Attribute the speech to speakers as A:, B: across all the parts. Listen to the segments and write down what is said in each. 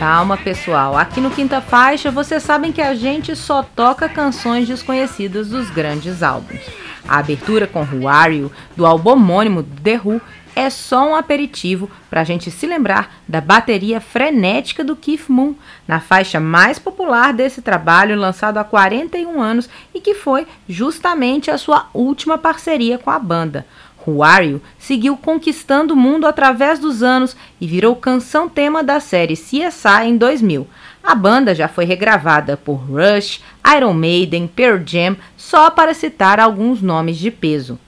A: Calma, pessoal. Aqui no Quinta Faixa, vocês sabem que a gente só toca canções desconhecidas dos grandes álbuns. A abertura com You, do álbum homônimo The Who, é só um aperitivo para a gente se lembrar da bateria frenética do Keith Moon, na faixa mais popular desse trabalho lançado há 41 anos e que foi justamente a sua última parceria com a banda. You seguiu conquistando o mundo através dos anos e virou canção tema da série CSI em 2000. A banda já foi regravada por Rush, Iron Maiden, Pearl Jam, só para citar alguns nomes de peso.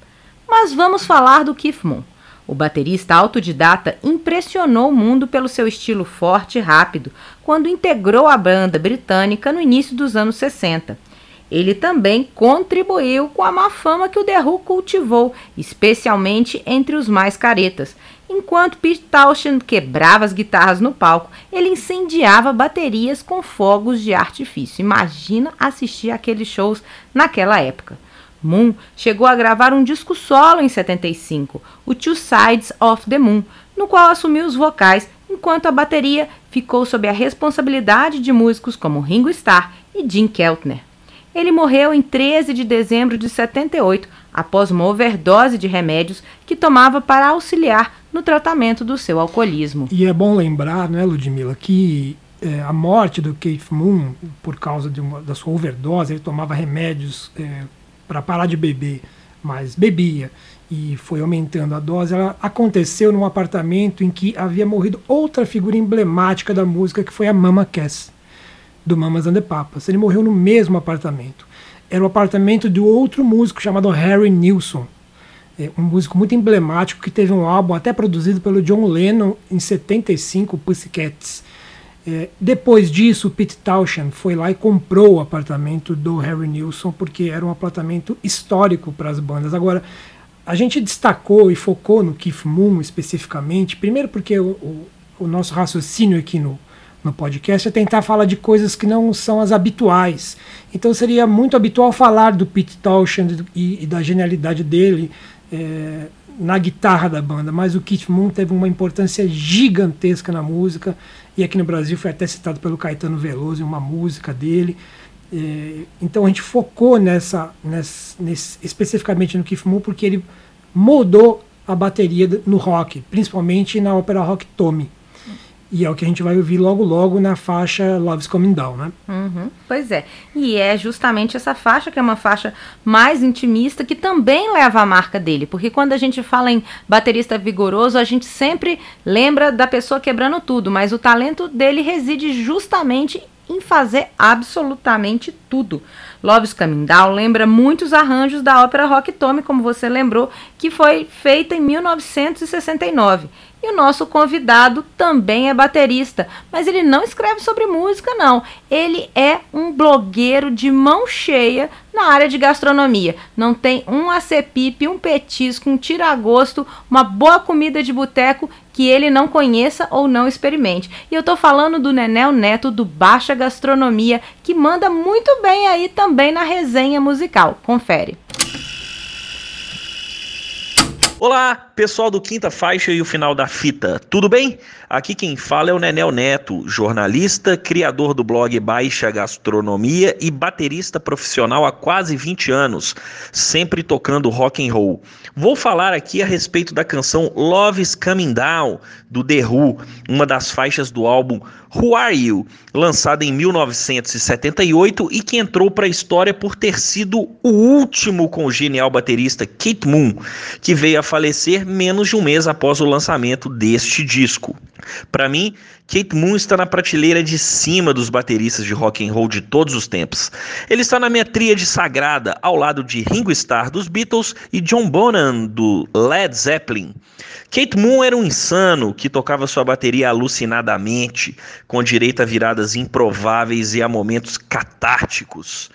A: Mas vamos falar do Keith Moon. O baterista autodidata impressionou o mundo pelo seu estilo forte e rápido quando integrou a banda britânica no início dos anos 60. Ele também contribuiu com a má fama que o Who cultivou, especialmente entre os mais caretas. Enquanto Pete Townshend quebrava as guitarras no palco, ele incendiava baterias com fogos de artifício. Imagina assistir aqueles shows naquela época. Moon chegou a gravar um disco solo em 75, o Two Sides of the Moon, no qual assumiu os vocais, enquanto a bateria ficou sob a responsabilidade de músicos como Ringo Starr e Jim Keltner. Ele morreu em 13 de dezembro de 78, após uma overdose de remédios que tomava para auxiliar no tratamento do seu alcoolismo.
B: E é bom lembrar, né, Ludmilla, que é, a morte do Keith Moon, por causa uma, da sua overdose, ele tomava remédios é, para parar de beber, mas bebia e foi aumentando a dose, ela aconteceu num apartamento em que havia morrido outra figura emblemática da música, que foi a Mama Cass, do Mamas and the Papas. Ele morreu no mesmo apartamento. Era o apartamento de outro músico chamado Harry Nilsson, é, um músico muito emblemático que teve um álbum até produzido pelo John Lennon em 75, Pussycats. É, depois disso, Pete Townshend foi lá e comprou o apartamento do Harry Nilsson, porque era um apartamento histórico para as bandas. Agora, a gente destacou e focou no Keith Moon especificamente, primeiro porque o, o, o nosso raciocínio aqui no, no podcast é tentar falar de coisas que não são as habituais. Então seria muito habitual falar do Pete Townshend e, e da genialidade dele é, na guitarra da banda, mas o Keith Moon teve uma importância gigantesca na música e aqui no Brasil foi até citado pelo Caetano Veloso em uma música dele. É, então a gente focou nessa, nessa nesse, especificamente no Keith Moon porque ele moldou a bateria no rock, principalmente na ópera rock Tommy. E é o que a gente vai ouvir logo logo na faixa Love's Coming Down, né?
A: Uhum, pois é. E é justamente essa faixa que é uma faixa mais intimista que também leva a marca dele. Porque quando a gente fala em baterista vigoroso, a gente sempre lembra da pessoa quebrando tudo, mas o talento dele reside justamente em fazer absolutamente tudo. Love's Coming Down lembra muitos arranjos da ópera Rock Tommy, como você lembrou, que foi feita em 1969. E o nosso convidado também é baterista, mas ele não escreve sobre música, não. Ele é um blogueiro de mão cheia na área de gastronomia. Não tem um acepipe, um petisco, um tiragosto, uma boa comida de boteco que ele não conheça ou não experimente. E eu tô falando do Nenel Neto do Baixa Gastronomia, que manda muito bem aí também na resenha musical. Confere.
C: Olá, pessoal do Quinta Faixa e o Final da Fita, tudo bem? Aqui quem fala é o Nenel Neto, jornalista, criador do blog Baixa Gastronomia e baterista profissional há quase 20 anos, sempre tocando rock and roll. Vou falar aqui a respeito da canção Love's Coming Down, do The Who, uma das faixas do álbum Who Are You, lançada em 1978 e que entrou para a história por ter sido o último com o genial baterista Kate Moon, que veio a falecer menos de um mês após o lançamento deste disco. Para mim, Kate Moon está na prateleira de cima dos bateristas de rock and roll de todos os tempos. Ele está na minha tríade sagrada, ao lado de Ringo Starr dos Beatles e John Bonham do Led Zeppelin. Kate Moon era um insano que tocava sua bateria alucinadamente, com direito a viradas improváveis e a momentos catárticos.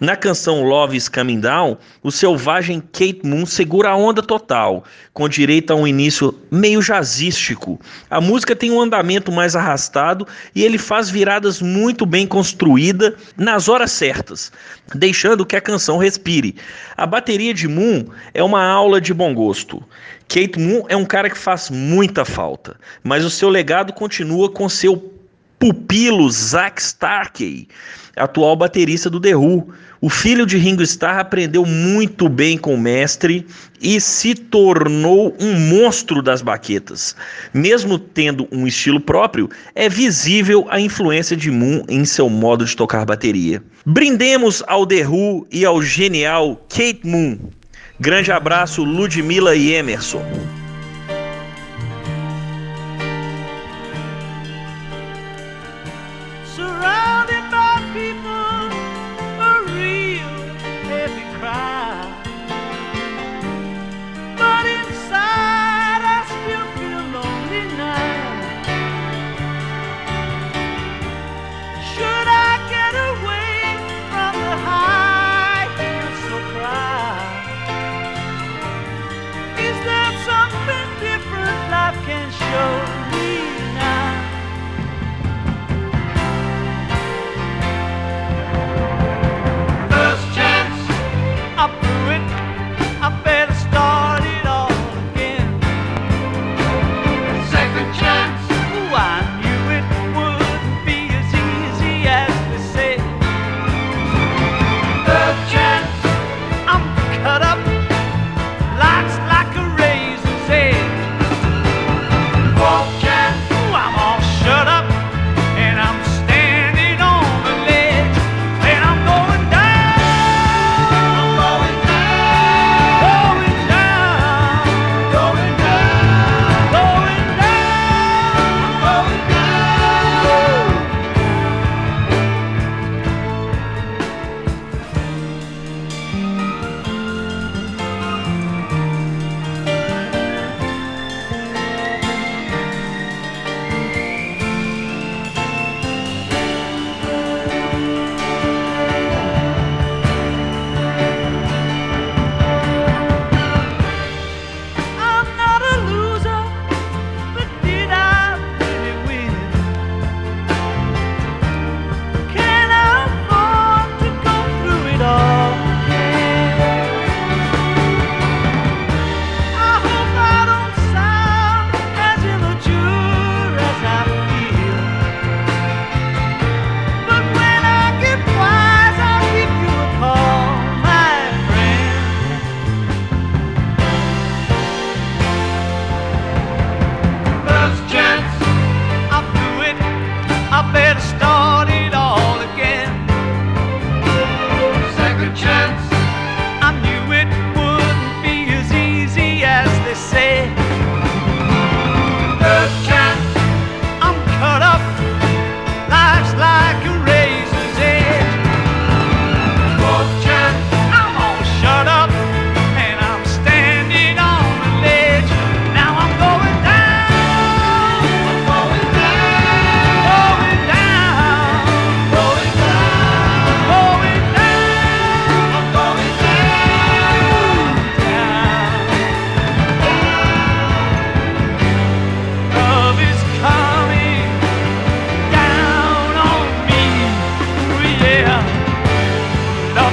C: Na canção Love is Coming Down, o selvagem Kate Moon segura a onda total, com direito a um início meio jazzístico. A música tem um andamento mais arrastado e ele faz viradas muito bem construída nas horas certas, deixando que a canção respire. A bateria de Moon é uma aula de bom gosto. Kate Moon é um cara que faz muita falta, mas o seu legado continua com seu
D: pupilo Zack Starkey, atual baterista do The Who. O filho de Ringo Starr aprendeu muito bem com o mestre e se tornou um monstro das baquetas. Mesmo tendo um estilo próprio, é visível a influência de Moon em seu modo de tocar bateria. Brindemos ao The Who e ao genial Kate Moon. Grande abraço, Ludmilla e Emerson.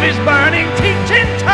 D: is burning, teaching.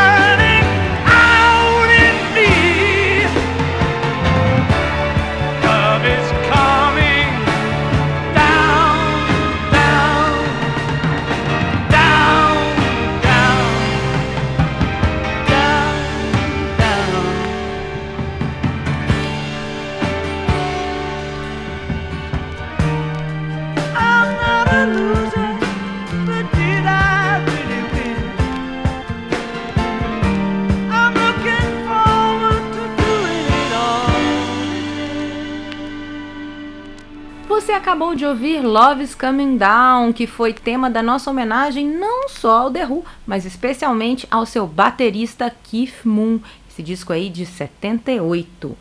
A: Acabou de ouvir Love's Coming Down, que foi tema da nossa homenagem não só ao The Who, mas especialmente ao seu baterista Keith Moon, esse disco aí de 78.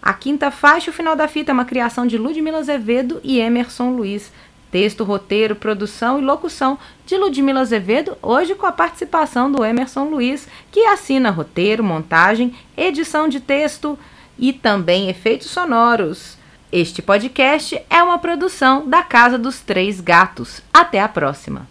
A: A quinta faixa, o final da fita, é uma criação de Ludmila Azevedo e Emerson Luiz. Texto, roteiro, produção e locução de Ludmila Azevedo, hoje com a participação do Emerson Luiz, que assina roteiro, montagem, edição de texto e também efeitos sonoros. Este podcast é uma produção da Casa dos Três Gatos. Até a próxima!